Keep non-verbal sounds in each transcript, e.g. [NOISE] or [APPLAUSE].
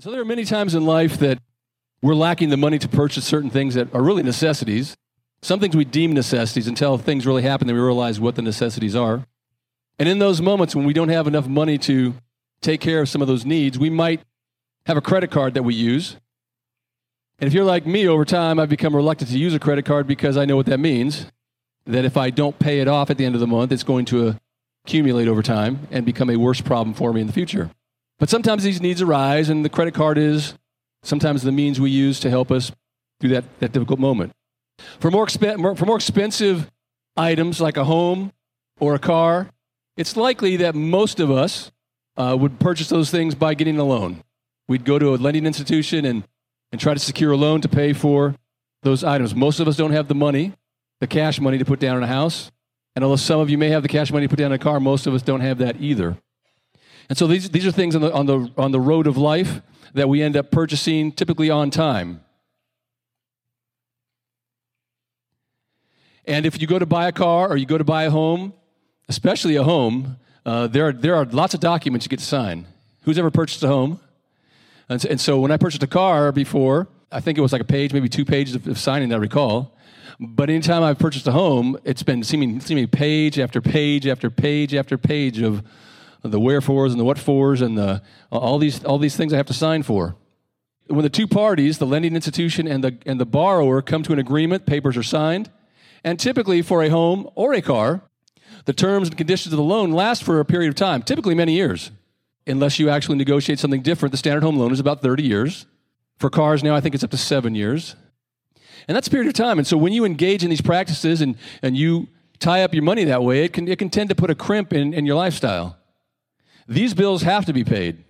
So there are many times in life that we're lacking the money to purchase certain things that are really necessities. Some things we deem necessities until things really happen that we realize what the necessities are. And in those moments when we don't have enough money to take care of some of those needs, we might have a credit card that we use. And if you're like me over time, I've become reluctant to use a credit card because I know what that means. That if I don't pay it off at the end of the month, it's going to accumulate over time and become a worse problem for me in the future. But sometimes these needs arise, and the credit card is sometimes the means we use to help us through that, that difficult moment. For more, exp- for more expensive items like a home or a car, it's likely that most of us uh, would purchase those things by getting a loan. We'd go to a lending institution and, and try to secure a loan to pay for those items. Most of us don't have the money, the cash money to put down on a house. And although some of you may have the cash money to put down on a car, most of us don't have that either. And so these, these are things on the, on, the, on the road of life that we end up purchasing typically on time. And if you go to buy a car or you go to buy a home, especially a home, uh, there, are, there are lots of documents you get to sign. Who's ever purchased a home? And so, and so, when I purchased a car before, I think it was like a page, maybe two pages of, of signing, I recall. But anytime I've purchased a home, it's been seeming, seeming page after page after page after page of the wherefores and the what fors and the, all, these, all these things I have to sign for. When the two parties, the lending institution and the, and the borrower, come to an agreement, papers are signed. And typically, for a home or a car, the terms and conditions of the loan last for a period of time, typically many years, unless you actually negotiate something different. The standard home loan is about 30 years. For cars now, I think it's up to seven years. And that's a period of time. And so when you engage in these practices and, and you tie up your money that way, it can, it can tend to put a crimp in, in your lifestyle. These bills have to be paid.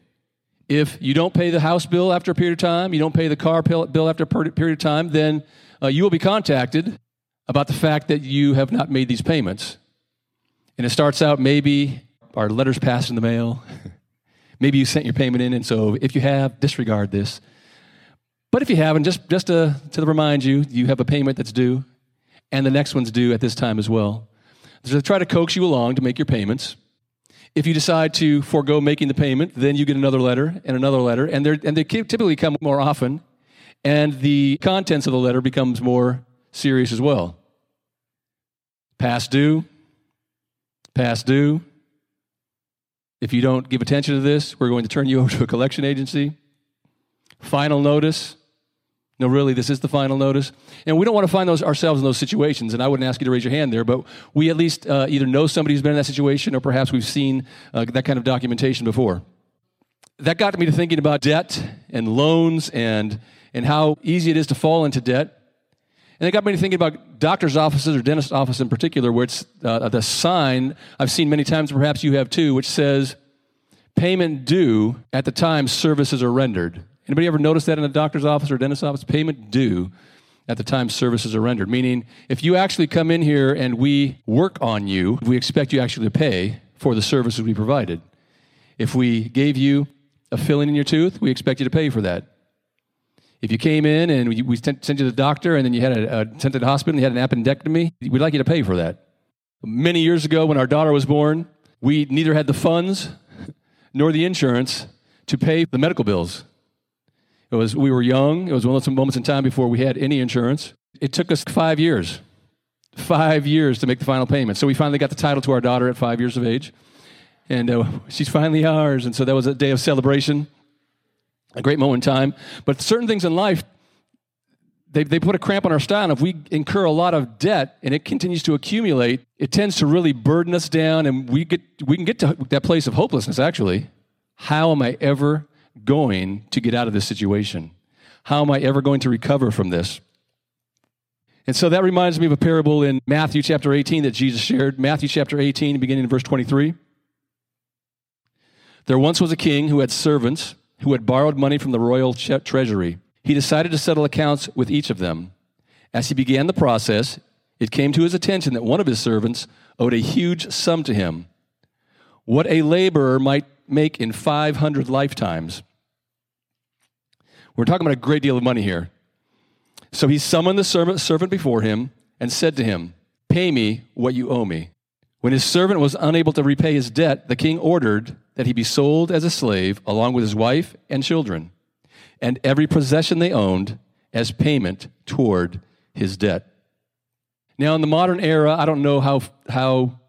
If you don't pay the house bill after a period of time, you don't pay the car bill after a period of time, then uh, you will be contacted about the fact that you have not made these payments. And it starts out maybe our letters passed in the mail. [LAUGHS] maybe you sent your payment in, and so if you have, disregard this. But if you haven't, just, just to, to remind you, you have a payment that's due, and the next one's due at this time as well. So try to coax you along to make your payments. If you decide to forego making the payment, then you get another letter and another letter, and, and they typically come more often, and the contents of the letter becomes more serious as well. Past due, past due. If you don't give attention to this, we're going to turn you [LAUGHS] over to a collection agency. Final notice. No, really, this is the final notice. And we don't want to find those ourselves in those situations. And I wouldn't ask you to raise your hand there, but we at least uh, either know somebody who's been in that situation or perhaps we've seen uh, that kind of documentation before. That got me to thinking about debt and loans and, and how easy it is to fall into debt. And it got me to thinking about doctor's offices or dentist office in particular, where it's uh, the sign I've seen many times, perhaps you have too, which says payment due at the time services are rendered. Anybody ever notice that in a doctor's office or dentist office? Payment due at the time services are rendered. Meaning, if you actually come in here and we work on you, we expect you actually to pay for the services we provided. If we gave you a filling in your tooth, we expect you to pay for that. If you came in and we, we sent, sent you to the doctor and then you had a, a, sent to the hospital and you had an appendectomy, we'd like you to pay for that. Many years ago, when our daughter was born, we neither had the funds [LAUGHS] nor the insurance to pay the medical bills. It was, we were young. It was one of those moments in time before we had any insurance. It took us five years, five years to make the final payment. So we finally got the title to our daughter at five years of age. And uh, she's finally ours. And so that was a day of celebration, a great moment in time. But certain things in life, they, they put a cramp on our style. And if we incur a lot of debt and it continues to accumulate, it tends to really burden us down. And we, get, we can get to that place of hopelessness, actually. How am I ever going to get out of this situation? How am I ever going to recover from this? And so that reminds me of a parable in Matthew chapter 18 that Jesus shared. Matthew chapter 18, beginning in verse 23. There once was a king who had servants who had borrowed money from the royal treasury. He decided to settle accounts with each of them. As he began the process, it came to his attention that one of his servants owed a huge sum to him. What a laborer might make in 500 lifetimes. We're talking about a great deal of money here. So he summoned the servant before him and said to him, Pay me what you owe me. When his servant was unable to repay his debt, the king ordered that he be sold as a slave along with his wife and children. and every possession they owned as payment toward his debt. Now, in the modern era, I don't know how, how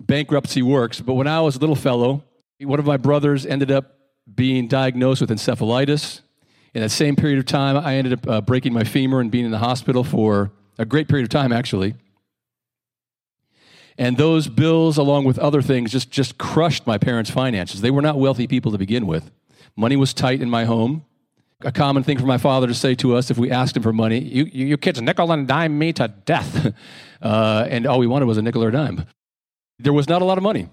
bankruptcy works, but when I was a little fellow, one of my brothers ended up being diagnosed with encephalitis. In that same period of time, I ended up uh, breaking my femur and being in the hospital for a great period of time, actually. And those bills, along with other things, just, just crushed my parents' finances. They were not wealthy people to begin with. Money was tight in my home. A common thing for my father to say to us if we asked him for money, you, you, you kids nickel and dime me to death. [LAUGHS] Uh, and all we wanted was a nickel or a dime. There was not a lot of money.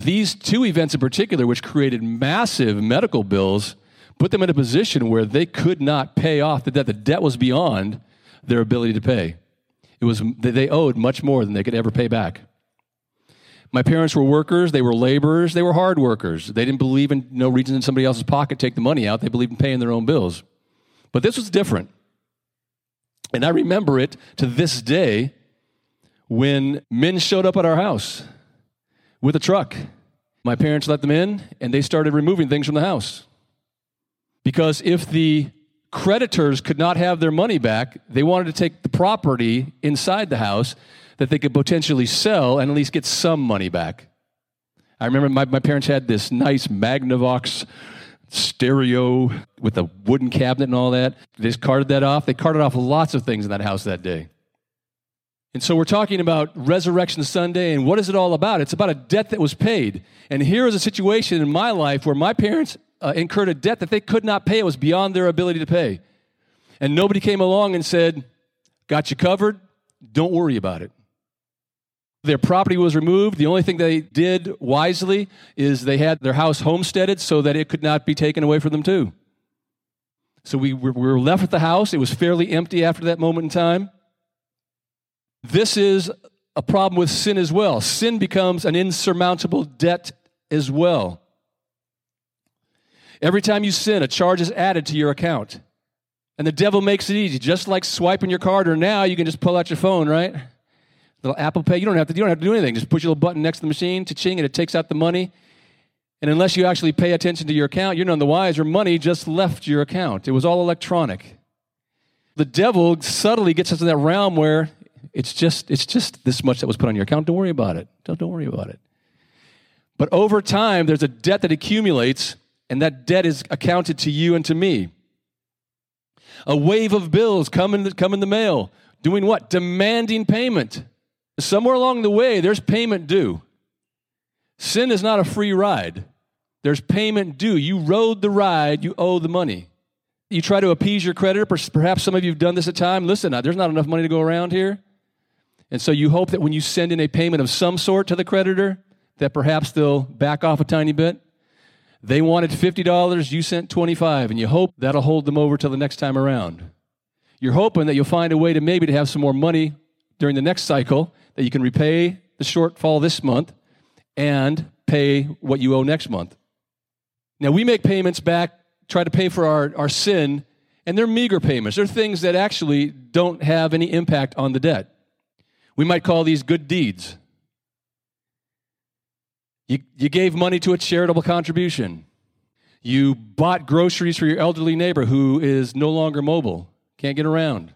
These two events in particular, which created massive medical bills, put them in a position where they could not pay off the debt. The debt was beyond their ability to pay. It was, they owed much more than they could ever pay back. My parents were workers, they were laborers, they were hard workers. They didn't believe in no reason in somebody else's pocket take the money out. They believed in paying their own bills. But this was different. And I remember it to this day when men showed up at our house with a truck. My parents let them in and they started removing things from the house. Because if the creditors could not have their money back. They wanted to take the property inside the house that they could potentially sell and at least get some money back. I remember my, my parents had this nice Magnavox stereo with a wooden cabinet and all that. They just carted that off. They carted off lots of things in that house that day. And so we're talking about Resurrection Sunday, and what is it all about? It's about a debt that was paid. And here is a situation in my life where my parents uh, incurred a debt that they could not pay. It was beyond their ability to pay. And nobody came along and said, Got you covered. Don't worry about it. Their property was removed. The only thing they did wisely is they had their house homesteaded so that it could not be taken away from them, too. So we were left with the house. It was fairly empty after that moment in time. This is a problem with sin as well. Sin becomes an insurmountable debt as well. Every time you sin, a charge is added to your account. And the devil makes it easy, just like swiping your card, or now you can just pull out your phone, right? Little Apple Pay. You don't have to. You don't have to do anything. Just push a little button next to the machine, ching, and it takes out the money. And unless you actually pay attention to your account, you're none the wiser. Money just left your account. It was all electronic. The devil subtly gets us in that realm where it's just it's just this much that was put on your account. Don't worry about it. Don't don't worry about it. But over time, there's a debt that accumulates and that debt is accounted to you and to me. A wave of bills come in the, come in the mail. Doing what? Demanding payment. Somewhere along the way, there's payment due. Sin is not a free ride. There's payment due. You rode the ride, you owe the money. You try to appease your creditor. Perhaps some of you have done this at time. Listen, uh, there's not enough money to go around here. And so you hope that when you send in a payment of some sort to the creditor, that perhaps they'll back off a tiny bit. They wanted $50, you sent 25, and you hope that'll hold them over till the next time around. You're hoping that you'll find a way to maybe to have some more money during the next cycle that you can repay the shortfall this month and pay what you owe next month. Now, we make payments back, try to pay for our, our sin, and they're meager payments. They're things that actually don't have any impact on the debt. We might call these good deeds. You, you gave money to a charitable contribution. You bought groceries for your elderly neighbor who is no longer mobile, can't get around.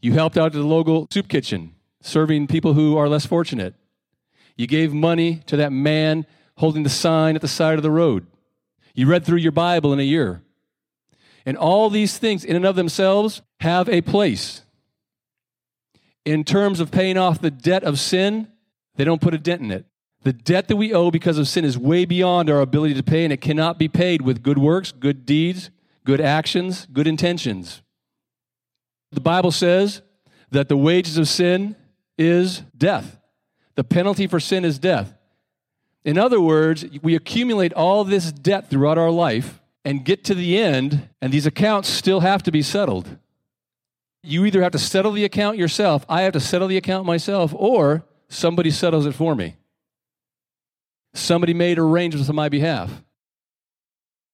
You helped out at the local soup kitchen, serving people who are less fortunate. You gave money to that man holding the sign at the side of the road. You read through your Bible in a year. And all these things, in and of themselves, have a place. In terms of paying off the debt of sin, they don't put a dent in it. The debt that we owe because of sin is way beyond our ability to pay, and it cannot be paid with good works, good deeds, good actions, good intentions. The Bible says that the wages of sin is death. The penalty for sin is death. In other words, we accumulate all this debt throughout our life and get to the end, and these accounts still have to be settled. You either have to settle the account yourself, I have to settle the account myself, or somebody settles it for me. Somebody made arrangements on my behalf.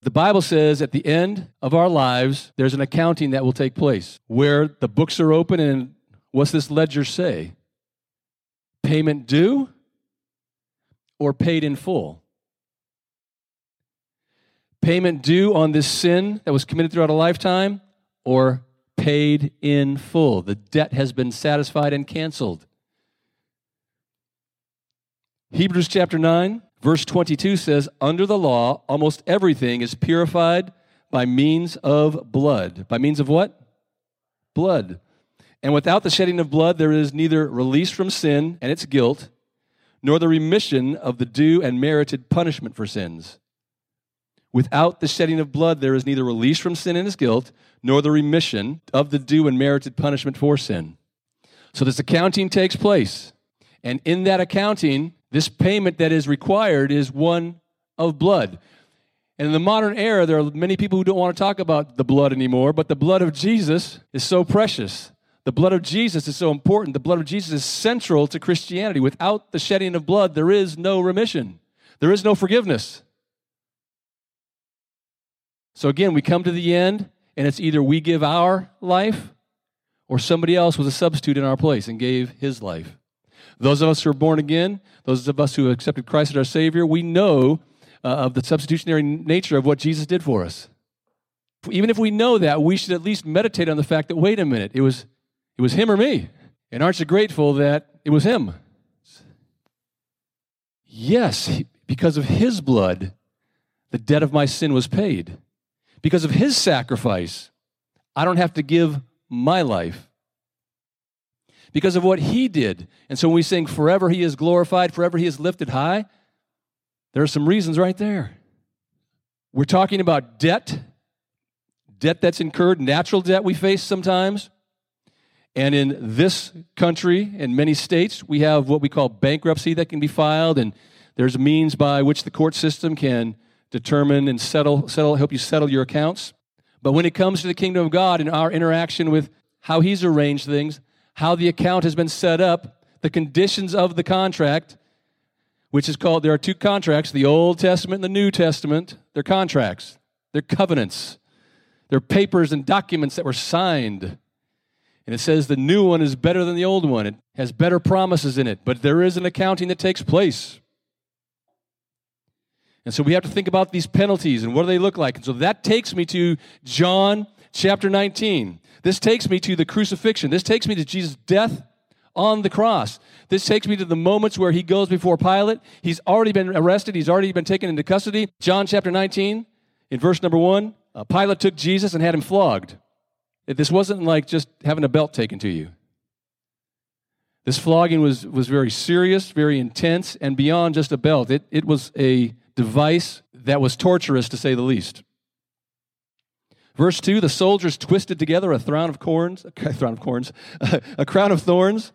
The Bible says at the end of our lives, there's an accounting that will take place where the books are open and what's this ledger say? Payment due or paid in full? payment due on this sin that was committed throughout a lifetime, or paid in full. The debt has been satisfied and canceled. Hebrews chapter 9, verse 22 says, Under the law, almost everything is purified by means of blood. By means of what? Blood. And without the shedding of blood, there is neither release from sin and its guilt, nor the remission of the due and merited punishment for sins. Without the shedding of blood, there is neither release from sin and its guilt, nor the remission of the due and merited punishment for sin. So this accounting takes place. And in that accounting, this payment that is required is one of blood. And in the modern era, there are many people who don't want to talk about the blood anymore, but the blood of Jesus is so precious. The blood of Jesus is so important. The blood of Jesus is central to Christianity. Without the shedding of blood, there is no remission, there is no forgiveness. So again, we come to the end, and it's either we give our life or somebody else was a substitute in our place and gave his life. Those of us who are born again, those of us who have accepted Christ as our Savior, we know uh, of the substitutionary nature of what Jesus did for us. Even if we know that, we should at least meditate on the fact that, wait a minute, it was, it was him or me. And aren't you grateful that it was him? Yes, because of his blood, the debt of my sin was paid. Because of his sacrifice, I don't have to give my life. Because of what he did. And so when we sing, Forever he is glorified, forever he is lifted high, there are some reasons right there. We're talking about debt, debt that's incurred, natural debt we face sometimes. And in this country, in many states, we have what we call bankruptcy that can be filed, and there's means by which the court system can determine and settle, settle, help you settle your accounts. But when it comes to the kingdom of God and our interaction with how He's arranged things, how the account has been set up, the conditions of the contract, which is called, there are two contracts the Old Testament and the New Testament. They're contracts, they're covenants, they're papers and documents that were signed. And it says the new one is better than the old one. It has better promises in it, but there is an accounting that takes place. And so we have to think about these penalties and what do they look like. And so that takes me to John chapter 19. This takes me to the crucifixion. This takes me to Jesus' death on the cross. This takes me to the moments where he goes before Pilate. He's already been arrested, he's already been taken into custody. John chapter 19, in verse number 1, uh, Pilate took Jesus and had him flogged. This wasn't like just having a belt taken to you. This flogging was, was very serious, very intense, and beyond just a belt. It, it was a device that was torturous to say the least. Verse 2 the soldiers twisted together a crown of corns, a crown of corns, [LAUGHS] a crown of thorns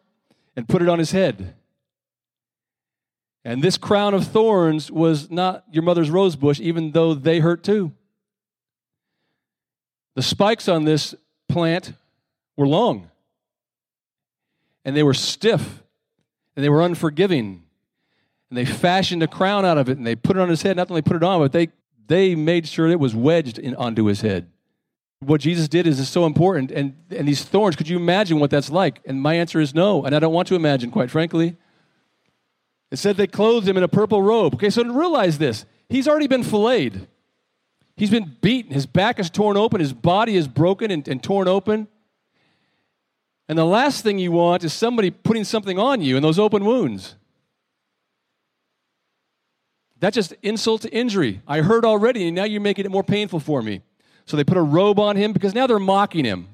and put it on his head. And this crown of thorns was not your mother's rose bush, even though they hurt too. The spikes on this plant were long, and they were stiff, and they were unforgiving. And they fashioned a crown out of it, and they put it on his head. Not only put it on, but they, they made sure it was wedged in, onto his head what Jesus did is, is so important. And, and these thorns, could you imagine what that's like? And my answer is no. And I don't want to imagine, quite frankly. It said they clothed him in a purple robe. Okay, so realize this, he's already been filleted. He's been beaten. His back is torn open. His body is broken and, and torn open. And the last thing you want is somebody putting something on you in those open wounds. That's just insult to injury. I hurt already, and now you're making it more painful for me. So they put a robe on him because now they're mocking him.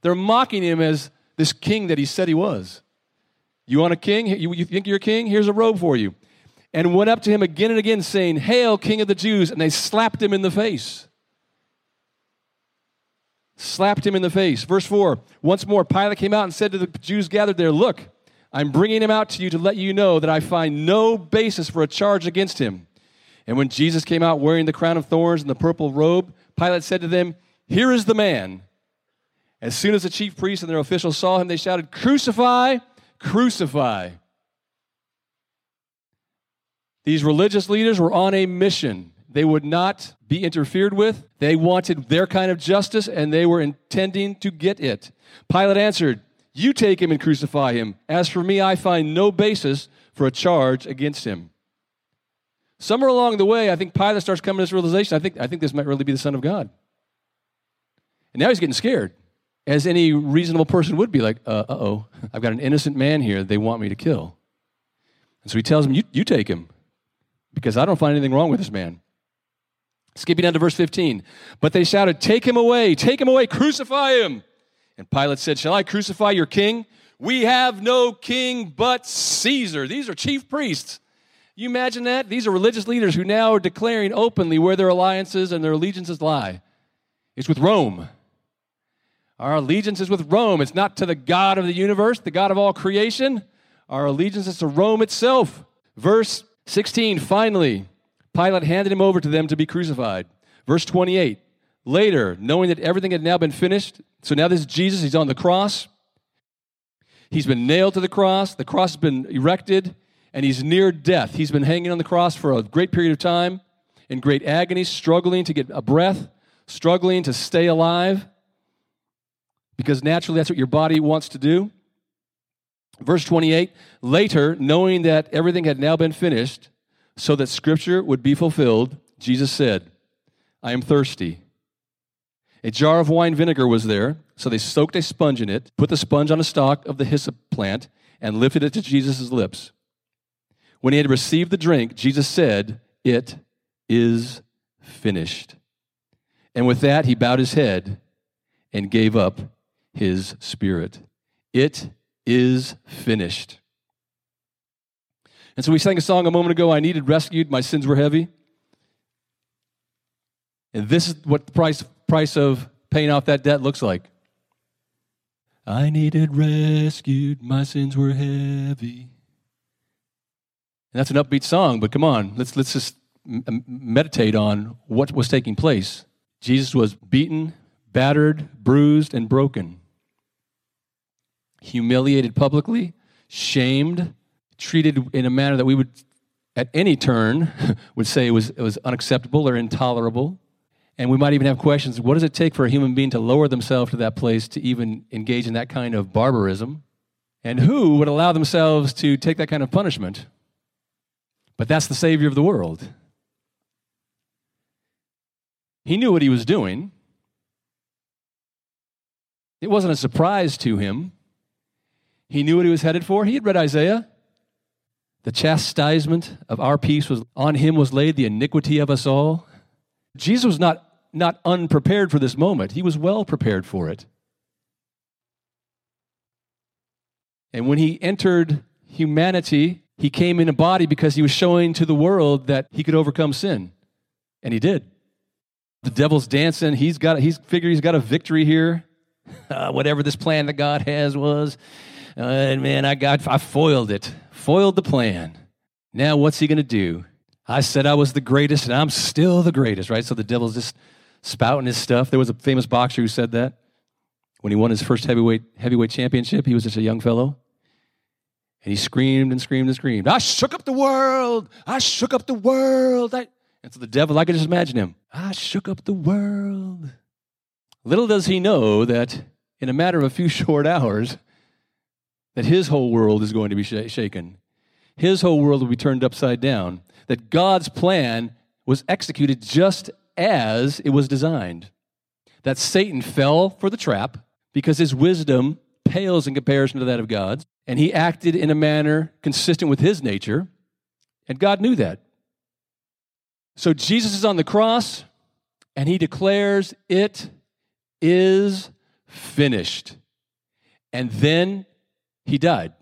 They're mocking him as this king that he said he was. You want a king? You, you think you're a king? Here's a robe for you. And went up to him again and again, saying, Hail, King of the Jews. And they slapped him in the face. Slapped him in the face. Verse 4 Once more, Pilate came out and said to the Jews gathered there, Look, I'm bringing him out to you to let you know that I find no basis for a charge against him. And when Jesus came out wearing the crown of thorns and the purple robe, Pilate said to them, Here is the man. As soon as the chief priests and their officials saw him, they shouted, Crucify, crucify. These religious leaders were on a mission. They would not be interfered with. They wanted their kind of justice, and they were intending to get it. Pilate answered, You take him and crucify him. As for me, I find no basis for a charge against him. Somewhere along the way, I think Pilate starts coming to this realization I think, I think this might really be the Son of God. And now he's getting scared, as any reasonable person would be like, uh oh, [LAUGHS] I've got an innocent man here they want me to kill. And so he tells him, you, you take him, because I don't find anything wrong with this man. Skipping down to verse 15. But they shouted, Take him away, take him away, crucify him. And Pilate said, Shall I crucify your king? We have no king but Caesar. These are chief priests. You imagine that? These are religious leaders who now are declaring openly where their alliances and their allegiances lie. It's with Rome. Our allegiance is with Rome. It's not to the God of the universe, the God of all creation. Our allegiance is to Rome itself. Verse 16, finally, Pilate handed him over to them to be crucified. Verse 28, later, knowing that everything had now been finished, so now this is Jesus, he's on the cross. He's been nailed to the cross, the cross has been erected, and he's near death. He's been hanging on the cross for a great period of time in great agony, struggling to get a breath, struggling to stay alive, because naturally that's what your body wants to do. Verse 28 Later, knowing that everything had now been finished, so that scripture would be fulfilled, Jesus said, I am thirsty. A jar of wine vinegar was there, so they soaked a sponge in it, put the sponge on a stalk of the hyssop plant, and lifted it to Jesus' lips. When he had received the drink, Jesus said, It is finished. And with that, he bowed his head and gave up his spirit. It is finished. And so we sang a song a moment ago I needed rescued, my sins were heavy. And this is what the price, price of paying off that debt looks like. I needed rescued, my sins were heavy. And that's an upbeat song, but come on, let's, let's just meditate on what was taking place. Jesus was beaten, battered, bruised, and broken humiliated publicly, shamed, treated in a manner that we would, at any turn, [LAUGHS] would say was, was unacceptable or intolerable. And we might even have questions what does it take for a human being to lower themselves to that place to even engage in that kind of barbarism? And who would allow themselves to take that kind of punishment? But that's the Savior of the world. He knew what he was doing. It wasn't a surprise to him. He knew what he was headed for. He had read Isaiah. The chastisement of our peace was on him was laid, the iniquity of us all. Jesus was not, not unprepared for this moment. He was well prepared for it. And when he entered humanity, he came in a body because he was showing to the world that he could overcome sin. And he did. The devil's dancing. He's got he's figured he's got a victory here. [LAUGHS] Uh, whatever this plan that God has was. Uh, and man, I got, I foiled it, foiled the plan. Now, what's he to do? I said I was the greatest, and I'm still the greatest, right? So the devil's just spouting his stuff. There was a famous boxer who said that when he won his first heavyweight heavyweight championship. He was just a young fellow, and he screamed and screamed and screamed. I shook up the world. I shook up the world. I... And so the devil, I could just imagine him. I shook up the world. Little does he know that in a matter of a few [LAUGHS] short hours, that his whole world is going to be sh- shaken. His whole world will be turned upside down. That God's plan was executed just as it was designed. That Satan fell for the trap because his wisdom pales in comparison to that of God's, and he acted in a manner consistent with his nature, and God knew that. So Jesus is on the cross, and he declares, It is finished. And then he died.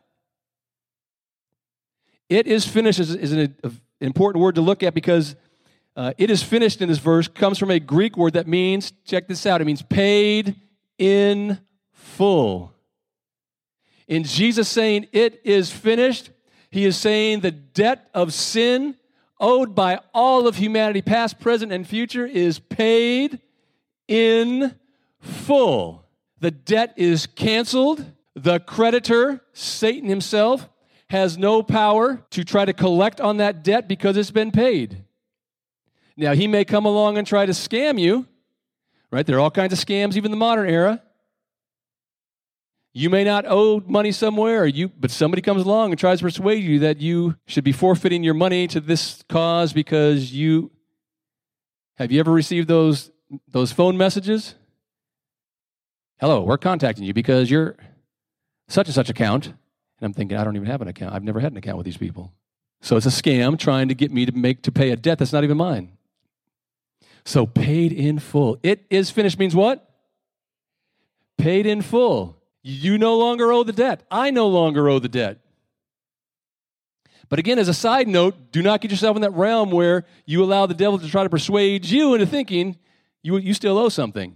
It is finished is, is an, an, important word to look at because uh, it is finished in this verse comes from a Greek word that means, check this out, it means paid in full. In Jesus saying it is finished, he is saying the debt of sin owed by all of humanity, past, present, and future, is paid in full. The debt is canceled the creditor, Satan himself, has no power to try to collect on that debt because it's been paid. Now, he may come along and try to scam you, right? There are all kinds of scams, even the modern era. You may not owe money somewhere, you, but somebody comes along and tries to persuade you that you should be forfeiting your money to this cause because you. Have you ever received those, those phone messages? Hello, we're contacting you because you're such and such account. And I'm thinking, I don't even have an account. I've never had an account with these people. So it's a scam trying to get me to make to pay a debt that's not even mine. So paid in full. It is finished means what? Paid in full. You no longer owe the debt. I no longer owe the debt. But again, as a side note, do not get yourself in that realm where you allow the devil to try to persuade you into thinking you, you still owe something.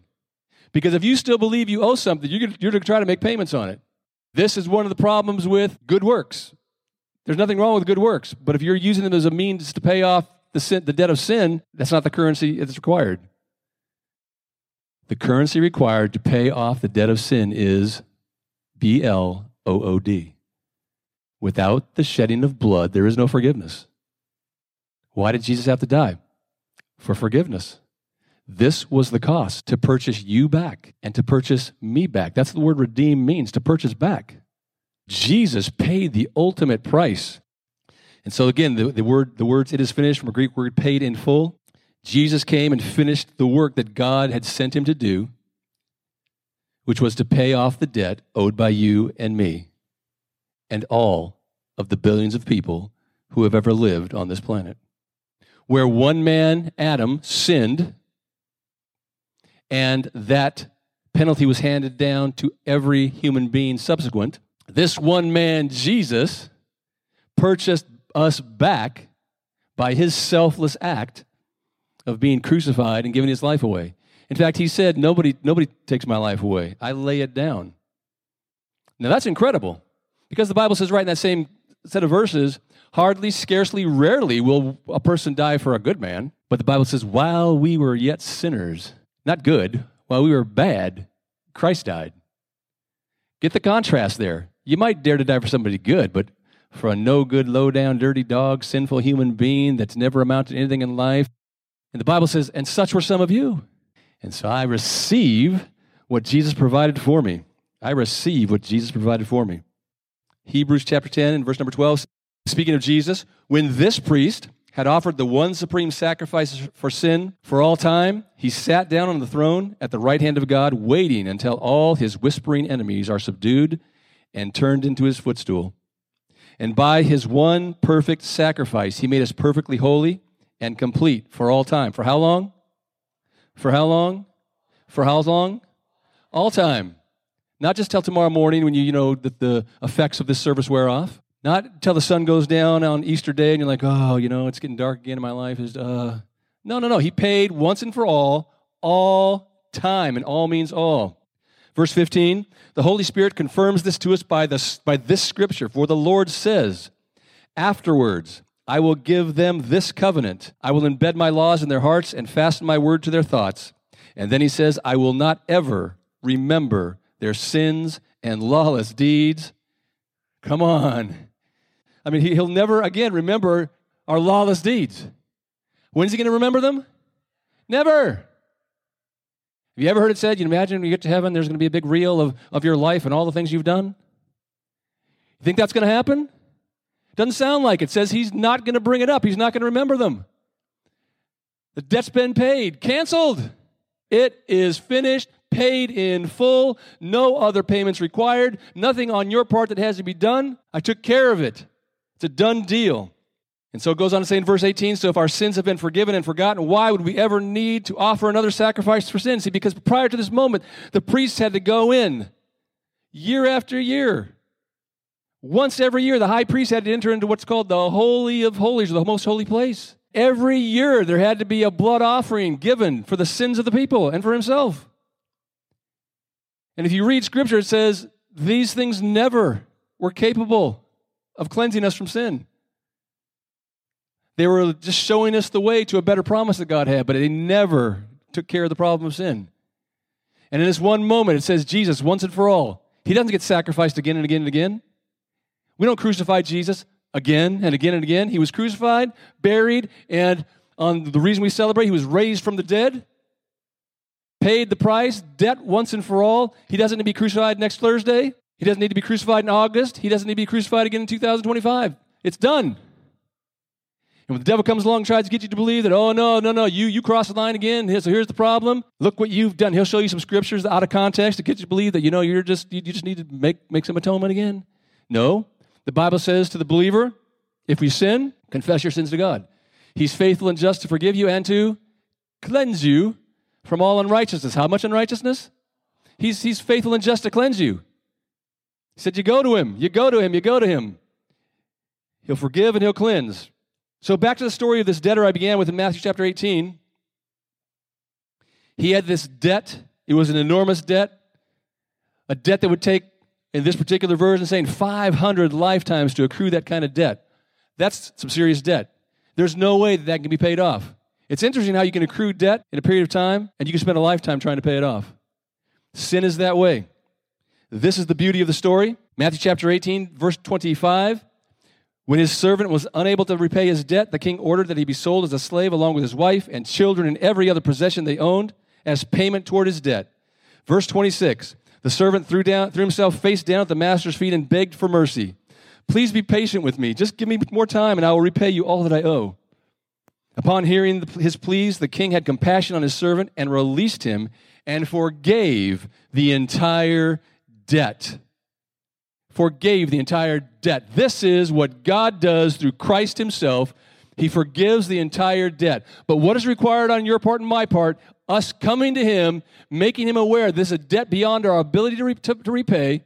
Because if you still believe you owe something, you're going to try to make payments on it. This is one of the problems with good works. There's nothing wrong with good works, but if you're using them as a means to pay off the, sin, the debt of sin, that's not the currency that's required. The currency required to pay off the debt of sin is B L O O D. Without the shedding of blood, there is no forgiveness. Why did Jesus have to die? For forgiveness. This was the cost to purchase you back and to purchase me back. That's the word redeem means to purchase back. Jesus paid the ultimate price. And so again, the, the word the words it is finished from a Greek word paid in full. Jesus came and finished the work that God had sent him to do which was to pay off the debt owed by you and me and all of the billions of people who have ever lived on this planet. Where one man, Adam, sinned, and that penalty was handed down to every human being subsequent, this one man, Jesus, purchased us back by his selfless act of being crucified and giving his life away. In fact, he said, Nobody, nobody takes my life away. I lay it down. Now that's incredible because the Bible says right in that same set of verses, hardly, scarcely, rarely will a person die for a good man. But the Bible says, while we were yet sinners, not good, while we were bad, Christ died. Get the contrast there. You might dare to die for somebody good, but for a no good, low down, dirty dog, sinful human being that's never amounted to anything in life. And the Bible says, and such were some of you. And so I receive what Jesus provided for me. I receive what Jesus provided for me. Hebrews chapter 10 and verse number 12, speaking of Jesus, when this priest had offered the one supreme sacrifice for sin for all time, he sat down on the throne at the right hand of God, waiting until all his whispering enemies are subdued and turned into his footstool. And by his one perfect sacrifice, he made us perfectly holy and complete for all time. For how long? For how long? For how long? All time. Not just till tomorrow morning when you, you know, that the effects of this service wear off. Not till the sun goes down on Easter Day and you're like, oh, you know, it's getting dark again in my life. Is uh, no, no, no. He paid once and for all, all time, and all means all. Verse 15, the Holy Spirit confirms this to us by, the, by this scripture. For the Lord says, afterwards, I will give them this covenant. I will embed my laws in their hearts and fasten my word to their thoughts. And then he says, I will not ever remember their sins and lawless deeds. Come on. I mean, he'll never again remember our lawless deeds. When's he going to remember them? Never. Have you ever heard it said, you imagine when you get to heaven, there's going to be a big reel of, of your life and all the things you've done? You think that's going to happen? Doesn't sound like it. says he's not going to bring it up. He's not going to remember them. The debt's been paid, canceled. It is finished, paid in full, no other payments required, nothing on your part that has to be done. I took care of it. It's a done deal. And so it goes on to say in verse 18 so if our sins have been forgiven and forgotten, why would we ever need to offer another sacrifice for sin? See, because prior to this moment, the priests had to go in year after year once every year, the high priest had to enter into what's called the Holy of Holies, the most holy place. Every year, there had to be a blood offering given for the sins of the people and for himself. And if you read scripture, it says these things never were capable of cleansing us from sin. They were just showing us the way to a better promise that God had, but they never took care of the problem of sin. And in this one moment, it says Jesus once and for all. He doesn't get sacrificed again and again and again. We don't crucify Jesus again and again and again. He was crucified, buried, and on the reason we celebrate, he was raised from the dead, paid the price, debt once and for all. He doesn't need to be crucified next Thursday. He doesn't need to be crucified in August. He doesn't need to be crucified again in 2025. It's done. And when the devil comes along and tries to get you to believe that, oh, no, no, no, you, you crossed the line again, so here's the problem. Look what you've done. He'll show you some scriptures out of context to get you to believe that, you know, you're just, you just need to make, make some atonement again. No. The Bible says to the believer, if we sin, confess your sins to God. He's faithful and just to forgive you and to cleanse you from all unrighteousness. How much unrighteousness? He's, he's faithful and just to cleanse you. He said, You go to him, you go to him, you go to him. He'll forgive and he'll cleanse. So, back to the story of this debtor I began with in Matthew chapter 18. He had this debt, it was an enormous debt, a debt that would take, in this particular version, saying 500 lifetimes to accrue that kind of debt. That's some serious debt. There's no way that that can be paid off. It's interesting how you can accrue debt in a period of time and you can spend a lifetime trying to pay it off. Sin is that way. This is the beauty of the story. Matthew chapter 18, verse 25. When his servant was unable to repay his debt, the king ordered that he be sold as a slave along with his wife and children and every other possession they owned as payment toward his debt. Verse 26 The servant threw, down, threw himself face down at the master's feet and begged for mercy. Please be patient with me. Just give me more time and I will repay you all that I owe. Upon hearing his pleas, the king had compassion on his servant and released him and forgave the entire debt forgave the entire debt. This is what God does through Christ Himself. He forgives the entire debt. But what is required on your part and my part? Us coming to Him, making Him aware this is a debt beyond our ability to, re- to, to repay.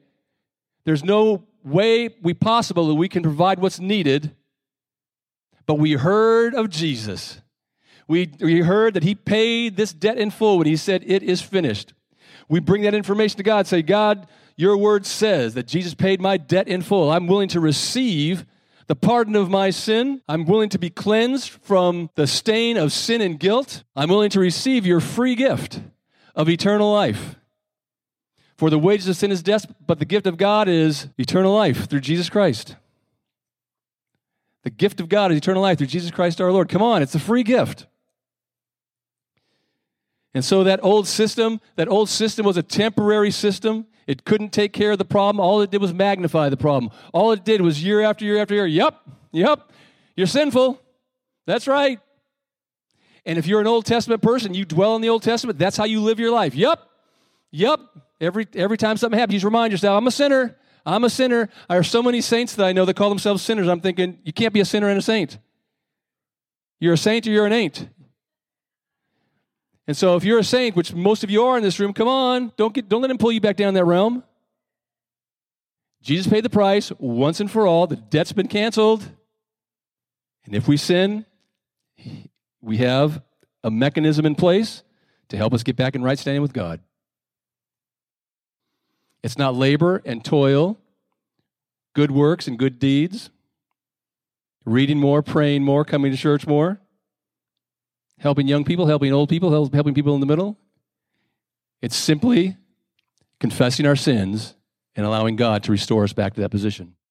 There's no way we possible that we can provide what's needed. But we heard of Jesus. We, we heard that He paid this debt in full when He said, It is finished. We bring that information to God, say, God, your word says that Jesus paid my debt in full. I'm willing to receive the pardon of my sin. I'm willing to be cleansed from the stain of sin and guilt. I'm willing to receive your free gift of eternal life. For the wages of sin is death, but the gift of God is eternal life through Jesus Christ. The gift of God is eternal life through Jesus Christ our Lord. Come on, it's a free gift. And so that old system, that old system was a temporary system. It couldn't take care of the problem. All it did was magnify the problem. All it did was year after year after year, yep, yep, you're sinful. That's right. And if you're an Old Testament person, you dwell in the Old Testament, that's how you live your life. Yep, yep. Every, every time something happens, you just remind yourself, I'm a sinner. I'm a sinner. There are so many saints that I know that call themselves sinners. I'm thinking, you can't be a sinner and a saint. You're a saint or you're an ain't. And so if you're a saint, which most of you are in this room, come on, don't, get, don't let him pull you back down that realm. Jesus paid the price once and for all. The debt's been canceled. And if we sin, we have a mechanism in place to help us get back in right standing with God. It's not labor and toil, good works and good deeds, reading more, praying more, coming to church more helping young people, helping old people, helping people in the middle. It's simply confessing our sins and allowing God to restore us back to that position.